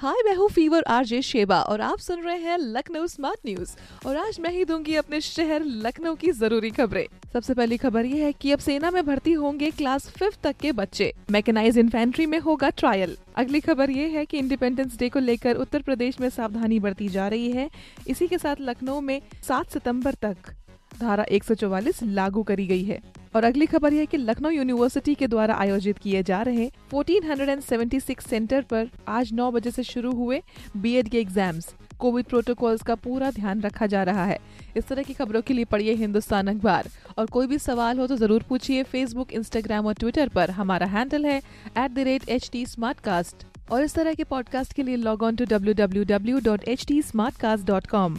हाय, मैं हूँ fever RJ Sheba और आप सुन रहे हैं लखनऊ स्मार्ट न्यूज़। और आज मैं ही दूँगी अपने शहर लखनऊ की ज़रूरी खबरें। सबसे पहली खबर ये है कि अब सेना में भर्ती होंगे क्लास फिफ्थ तक के बच्चे। मैकेनाइज इन्फेंट्री में होगा ट्रायल। अगली खबर ये है कि इंडिपेंडेंस डे को लेकर उत्तर प्रदेश में सावधानी बरती जा रही है। इसी के साथ लखनऊ में सात सितंबर तक धारा 144 लागू करी गई है। और अगली खबर यह कि लखनऊ यूनिवर्सिटी के द्वारा आयोजित किए जा रहे 1476 सेंटर पर आज 9 बजे से शुरू हुए बीएड के एग्ज़ाम्स कोविड प्रोटोकॉल्स का पूरा ध्यान रखा जा रहा है। इस तरह की खबरों के लिए पढ़िए हिंदुस्तान अखबार। और कोई भी सवाल हो तो ज़रूर पूछिए फेसबुक इंस्टाग्राम और ट्विटर पर। हमारा हैंडल है एट और इस तरह के पॉडकास्ट के लिए log on to W W W dot H T Smart Cast dot com